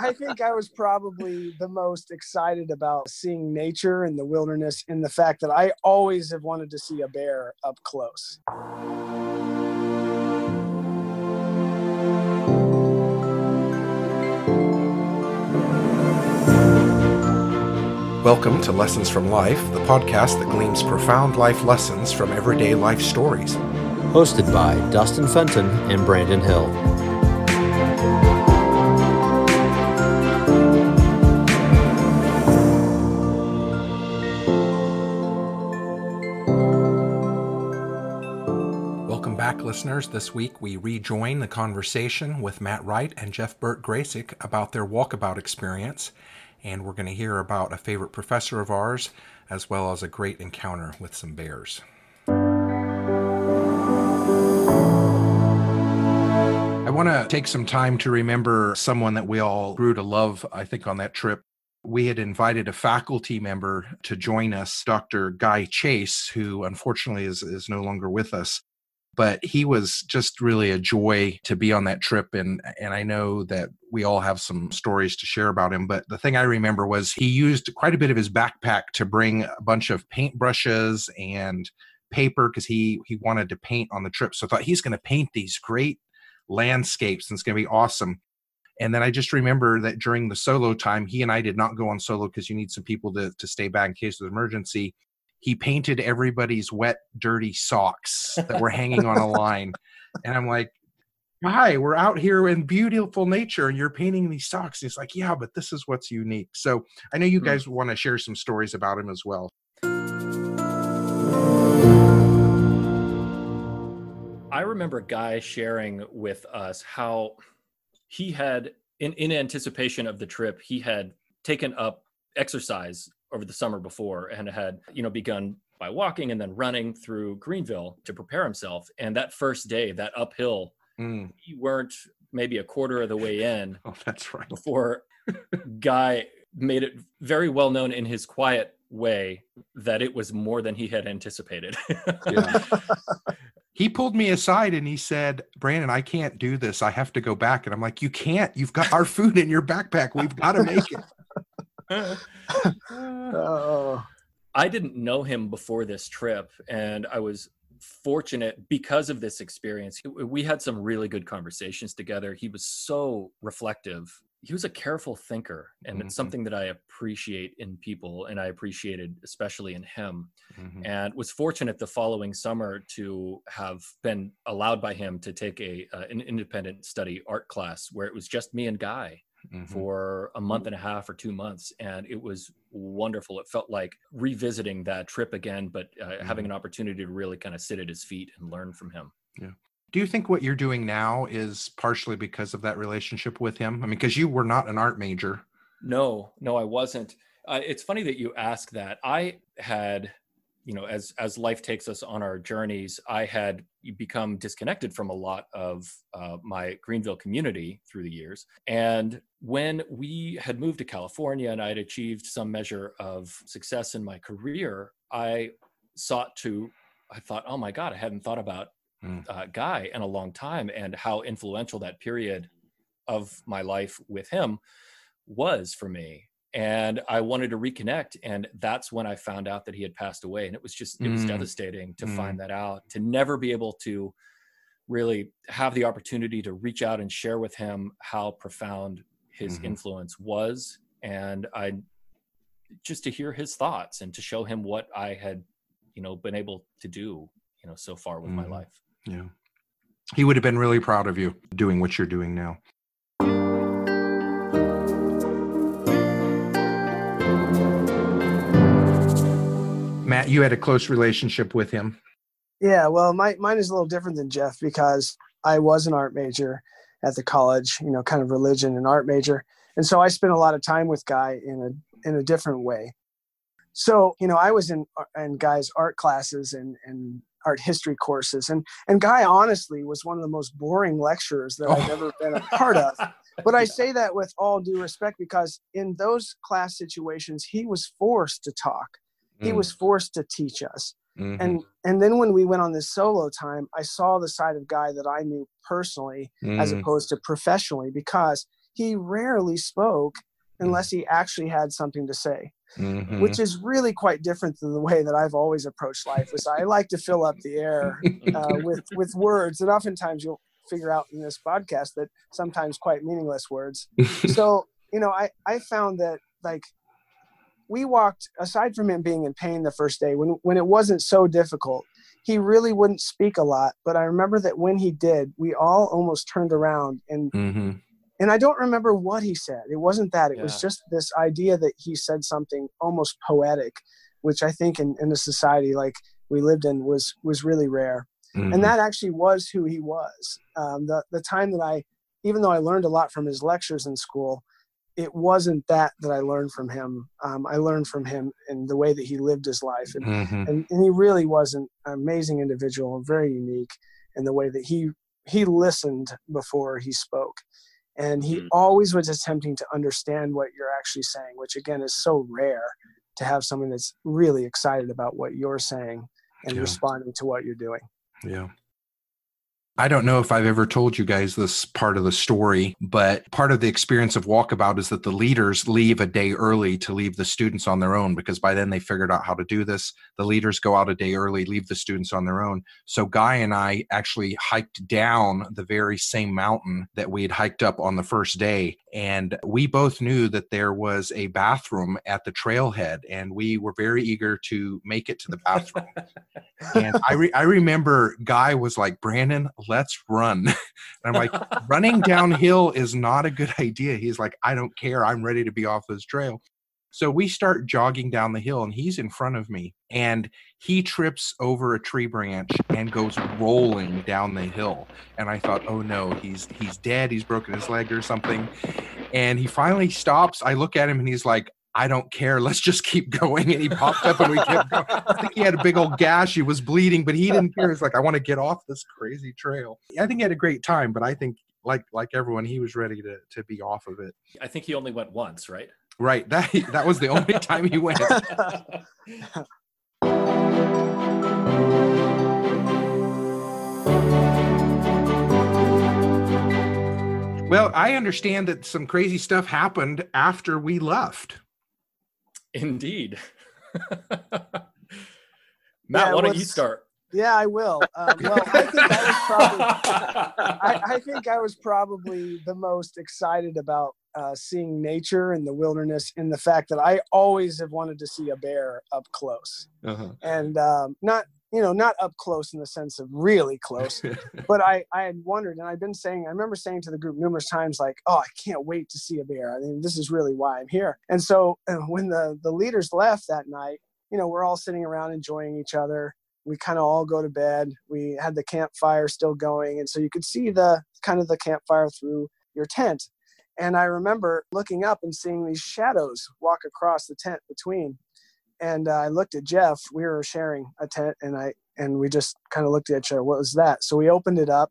I think I was probably the most excited about seeing nature and the wilderness and the fact that I always have wanted to see a bear up close. Welcome to Lessons from Life, the podcast that gleans profound life lessons from everyday life stories. Hosted by Dustin Fenton and Brandon Hill. Listeners. This week we rejoin the conversation with Matt Wright and Jeff Burt Gracik about their walkabout experience. And we're going to hear about a favorite professor of ours, as well as a great encounter with some bears. I want to take some time to remember someone that we all grew to love, I think, on that trip. We had invited a faculty member to join us, Dr. Guy Chase, who unfortunately is, is no longer with us but he was just really a joy to be on that trip and and I know that we all have some stories to share about him but the thing I remember was he used quite a bit of his backpack to bring a bunch of paint brushes and paper because he he wanted to paint on the trip so I thought he's going to paint these great landscapes and it's going to be awesome. And then I just remember that during the solo time, he and I did not go on solo because you need some people to, to stay back in case of emergency he painted everybody's wet, dirty socks that were hanging on a line. And I'm like, hi, we're out here in beautiful nature and you're painting these socks. And he's like, yeah, but this is what's unique. So I know you hmm. guys want to share some stories about him as well. I remember a Guy sharing with us how he had, in, in anticipation of the trip, he had taken up exercise over the summer before and had, you know, begun by walking and then running through Greenville to prepare himself. And that first day, that uphill, mm. we weren't maybe a quarter of the way in. oh, that's right. Before Guy made it very well known in his quiet way that it was more than he had anticipated. he pulled me aside and he said, Brandon, I can't do this. I have to go back. And I'm like, You can't. You've got our food in your backpack. We've got to make it. oh. I didn't know him before this trip, and I was fortunate because of this experience. We had some really good conversations together. He was so reflective. He was a careful thinker, and mm-hmm. it's something that I appreciate in people, and I appreciated especially in him. Mm-hmm. And was fortunate the following summer to have been allowed by him to take a uh, an independent study art class where it was just me and Guy mm-hmm. for a month and a half or two months. And it was wonderful. It felt like revisiting that trip again, but uh, mm-hmm. having an opportunity to really kind of sit at his feet and learn from him. Yeah. Do you think what you're doing now is partially because of that relationship with him? I mean, because you were not an art major. No, no, I wasn't. Uh, it's funny that you ask that. I had you know as as life takes us on our journeys i had become disconnected from a lot of uh, my greenville community through the years and when we had moved to california and i had achieved some measure of success in my career i sought to i thought oh my god i hadn't thought about mm. uh, guy in a long time and how influential that period of my life with him was for me and I wanted to reconnect. And that's when I found out that he had passed away. And it was just, it was mm. devastating to mm. find that out, to never be able to really have the opportunity to reach out and share with him how profound his mm-hmm. influence was. And I just to hear his thoughts and to show him what I had, you know, been able to do, you know, so far with mm. my life. Yeah. He would have been really proud of you doing what you're doing now. Matt, you had a close relationship with him. Yeah, well, my, mine is a little different than Jeff because I was an art major at the college, you know, kind of religion and art major. And so I spent a lot of time with Guy in a in a different way. So, you know, I was in in Guy's art classes and and art history courses and and Guy honestly was one of the most boring lecturers that oh. I've ever been a part of. But I say that with all due respect because in those class situations he was forced to talk he mm. was forced to teach us mm-hmm. and and then when we went on this solo time i saw the side of guy that i knew personally mm. as opposed to professionally because he rarely spoke unless he actually had something to say Mhm. which is really quite different than the way that I've always approached life. Was I like to fill up the air uh, with with words, and oftentimes you'll figure out in this podcast that sometimes quite meaningless words. So you know, I I found that like we walked aside from him being in pain the first day when when it wasn't so difficult. He really wouldn't speak a lot, but I remember that when he did, we all almost turned around and Mhm. and I don't remember what he said. It wasn't that. It was just this idea that he said something almost poetic, which I think in, in a society like we lived in was was really rare. Mhm. And that actually was who he was. Um, the the time that I, even though I learned a lot from his lectures in school, it wasn't that that I learned from him. Um, I learned from him in the way that he lived his life, and, Mhm. and, and he really was an amazing individual and very unique in the way that he he listened before he spoke and he Mm. always was attempting to understand what you're actually saying which again is so rare to have someone that's really excited about what you're saying and Yeah. responding to what you're doing Yeah. I don't know if I've ever told you guys this part of the story, but part of the experience of Walkabout is that the leaders leave a day early to leave the students on their own because by then they figured out how to do this. The leaders go out a day early, leave the students on their own. So Guy and I actually hiked down the very same mountain that we had hiked up on the first day. And we both knew that there was a bathroom at the trailhead, and we were very eager to make it to the bathroom and I re- I remember Guy was like, Brandon, let's run. And I'm like, running downhill is not a good idea. He's like, I don't care. I'm ready to be off this trail. So we start jogging down the hill, and he's in front of me, and he trips over a tree branch and goes rolling down the hill. And I thought, oh no, he's he's dead. He's broken his leg or something. And he finally stops. I look at him, and he's like, I don't care. Let's just keep going. And he popped up, and we kept going. I think he had a big old gash. He was bleeding, but he didn't care. He's like, I want to get off this crazy trail. I think he had a great time, but I think like like everyone, he was ready to to be off of it. I think he only went once, right? Right. That that was the only time he went. Well, I understand that some crazy stuff happened after we left. Indeed. Matt, Yeah, why don't you start? yeah i will um, well i think i was probably I, I think I was probably the most excited about uh, seeing nature and the wilderness and the fact that I always have wanted to see a bear up close and um, not you know not up close in the sense of really close but I, I had wondered and i've been saying i remember saying to the group numerous times like oh i can't wait to see a bear. I mean this is really why i'm here. And so uh, when the the leaders left that night you know we're all sitting around enjoying each other. We kind of all go to bed. We had the campfire still going and so you could see the kind of the campfire through your tent. And i remember looking up and seeing these shadows walk across the tent between and uh, i looked at jeff we were sharing a tent and i and we just kind of looked at each other what was that so we opened it up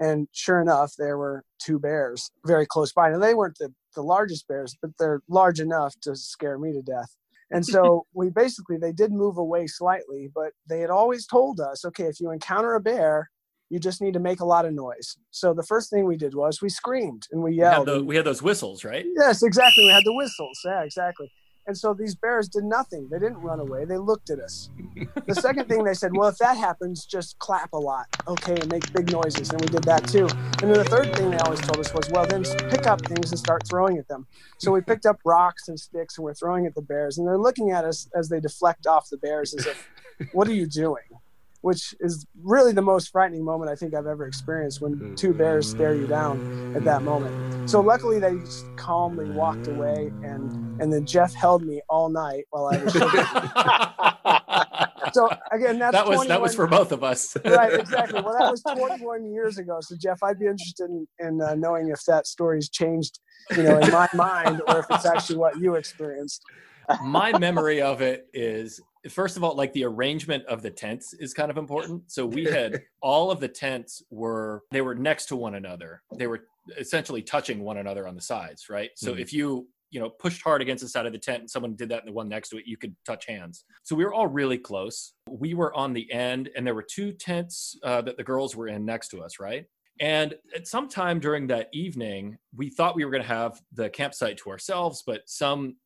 and sure enough there were two bears very close by and they weren't the, the largest bears but they're large enough to scare me to death and so we basically they did move away slightly but they had always told us okay if you encounter a bear you just need to make a lot of noise so the first thing we did was we screamed and we We had, yelled the, we had those whistles, right? Yes, exactly. We had the whistles. Yeah, exactly. And so these bears did nothing. They didn't run away. They looked at us. The second thing they said, well, if that happens, just clap a lot, okay, and make big noises. And we did that too. And then the third thing they always told us was, well, then pick up things and start throwing at them. So we picked up rocks and sticks and we're throwing at the bears. And they're looking at us as they deflect off the bears as if, what are you doing? Which is really the most frightening moment I think I've ever experienced when two bears stare you down at that moment. So luckily they just calmly walked away and and then Jeff held me all night while I was so again that's that was that was for both of us. right exactly well that was 21 years ago so Jeff I'd be interested in, in uh, knowing if that story's changed you know in my mind or if it's actually what you experienced My memory of it is first of all, like the arrangement of the tents is kind of important. So we had all of the tents were they were next to one another. They were essentially touching one another on the sides, right? So Mhm. if you you know pushed hard against the side of the tent and someone did that in the one next to it, you could touch hands. So we were all really close. We were on the end, and there were two tents uh, that the girls were in next to us, right? And at some time during that evening, we thought we were going to have the campsite to ourselves, but some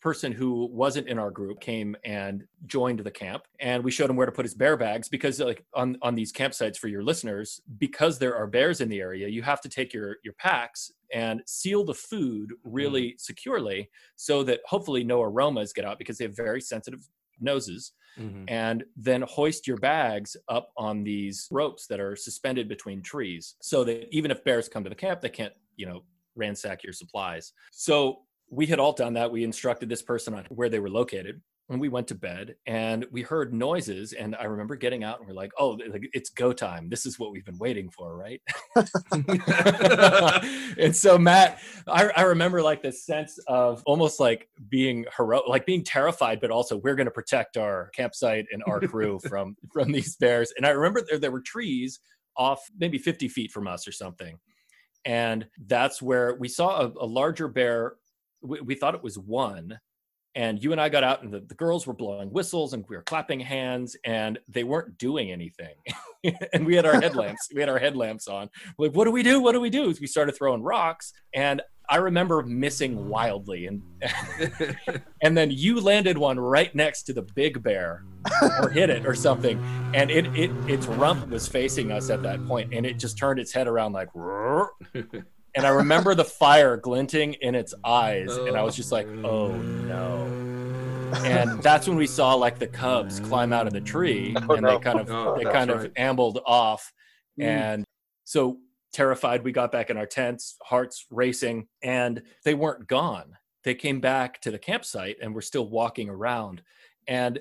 person who wasn't in our group came and joined the camp and we showed him where to put his bear bags because like on on these campsites for your listeners because there are bears in the area you have to take your your packs and seal the food really mm. securely so that hopefully no aromas get out because they have very sensitive noses mm-hmm. and then hoist your bags up on these ropes that are suspended between trees so that even if bears come to the camp they can't you know ransack your supplies so we had all done that. We instructed this person on where they were located and we went to bed and we heard noises and i remember getting out and we're like oh it's go time. This is what we've been waiting for right? And so matt I, I, remember like this sense of almost like being heroic like being terrified but also we're going to protect our campsite and our crew from from these bears. And i remember there, there were trees off maybe 50 feet from us or something. And that's where we saw a, a larger bear we, we thought it was one and you and I got out, and the, the, girls were blowing whistles and we were clapping hands, and they weren't doing anything. and we had our headlamps, we had our headlamps on. We're like, what do we do? What do we do? We started throwing rocks, and I remember missing wildly, and and then you landed one right next to the big bear, or hit it or something, and it it its rump was facing us at that point, and it just turned its head around like and I remember the fire glinting in its eyes, and I was just like, "Oh no!" And that's when we saw like the cubs climb out of the tree, oh, and no. they kind of oh, they kind right. of ambled off, mm. and so terrified, we got back in our tents, hearts racing, and they weren't gone. They came back to the campsite and were still walking around, and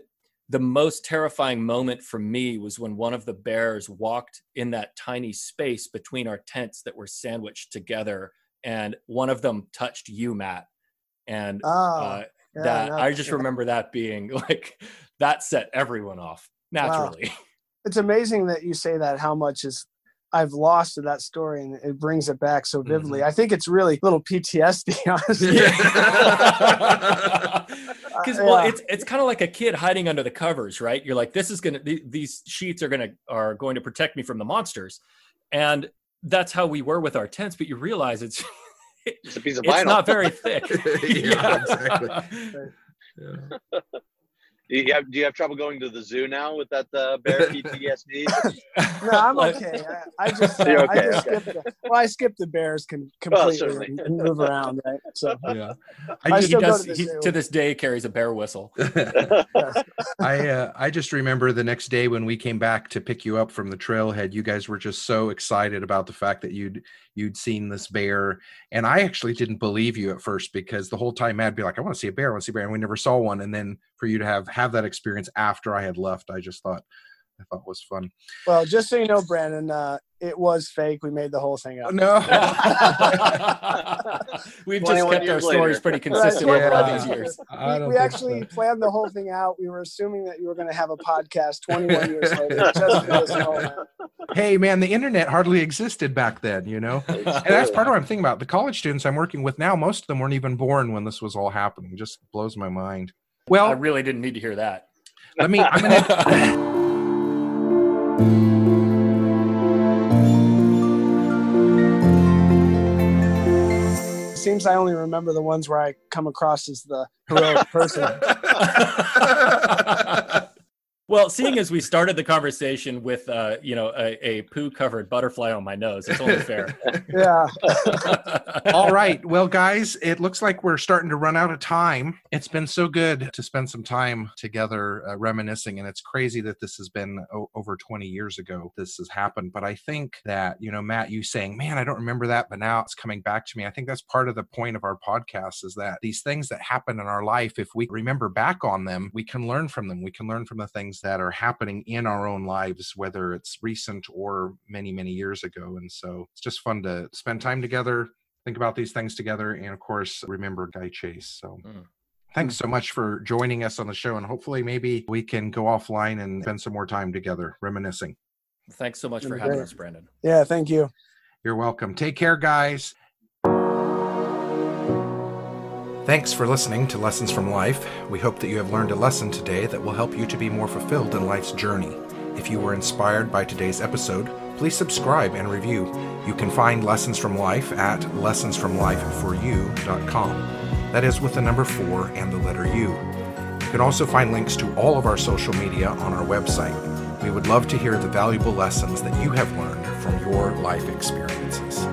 the most terrifying moment for me was when one of the bears walked in that tiny space between our tents that were sandwiched together and one of them touched you matt and oh, uh, yeah, that i just remember that being like that set everyone off naturally wow. it's amazing that you say that how much is I've lost to that story and it brings it back so vividly. Mm-hmm. I think it's really little PTSD, honestly. Because well, it's it's kind of like a kid hiding under the covers, right? You're like, this is gonna th- these sheets are gonna are going to protect me from the monsters, and that's how we were with our tents. But you realize it's it's a piece of vinyl. It's not very thick. yeah, exactly. Yeah do you have do you have trouble going to the zoo now with that uh, bear PTSD? no, I'm okay. I, I just, uh, okay, I just okay. skipped the, well, I skipped the bears can completely well, and, and move around, right? So yeah, I, I still does, go to, he, to, this day carries a bear whistle. I uh, I just remember the next day when we came back to pick you up from the trailhead, you guys were just so excited about the fact that you'd you'd seen this bear, and I actually didn't believe you at first because the whole time I'd be like, I want to see a bear, I want to see a bear, and we never saw one, and then for you to have have that experience after I had left, I just thought I thought was fun. Well, just so you know, Brandon, uh, it was fake. We made the whole thing up. No, we've just kept our stories pretty consistent right. over all these years. We, we actually so. planned the whole thing out. We were assuming that you were going to have a podcast 21 years later. hey, man, the internet hardly existed back then, you know. and that's part of what I'm thinking about. The college students I'm working with now, most of them weren't even born when this was all happening. It just blows my mind. Well, I really didn't need to hear that. Let me. I'm gonna. Seems I only remember the ones where I come across as the heroic person. Well, seeing as we started the conversation with, uh, you know, a, a poo-covered butterfly on my nose, it's only fair. yeah. All right. Well, guys, it looks like we're starting to run out of time. It's been so good to spend some time together uh, reminiscing, and it's crazy that this has been o- over 20 years ago this has happened. But I think that, you know, Matt, you saying, man, I don't remember that, but now it's coming back to me. I think that's part of the point of our podcast is that these things that happen in our life, if we remember back on them, we can learn from them. We can learn from the things that are happening in our own lives, whether it's recent or many, many years ago. And so it's just fun to spend time together, think about these things together, and of course, remember Guy Chase. So. Mm. Thanks so much for joining us on the show, and hopefully, maybe we can go offline and spend some more time together reminiscing. Thanks so much for having us, Brandon. Yeah, thank you. You're welcome. Take care, guys. Thanks for listening to Lessons from Life. We hope that you have learned a lesson today that will help you to be more fulfilled in life's journey. If you were inspired by today's episode, please subscribe and review. You can find Lessons from Life at lessonsfromlife4u.com. That is with the number 4 and the letter U. You can also find links to all of our social media on our website. We would love to hear the valuable lessons that you have learned from your life experiences.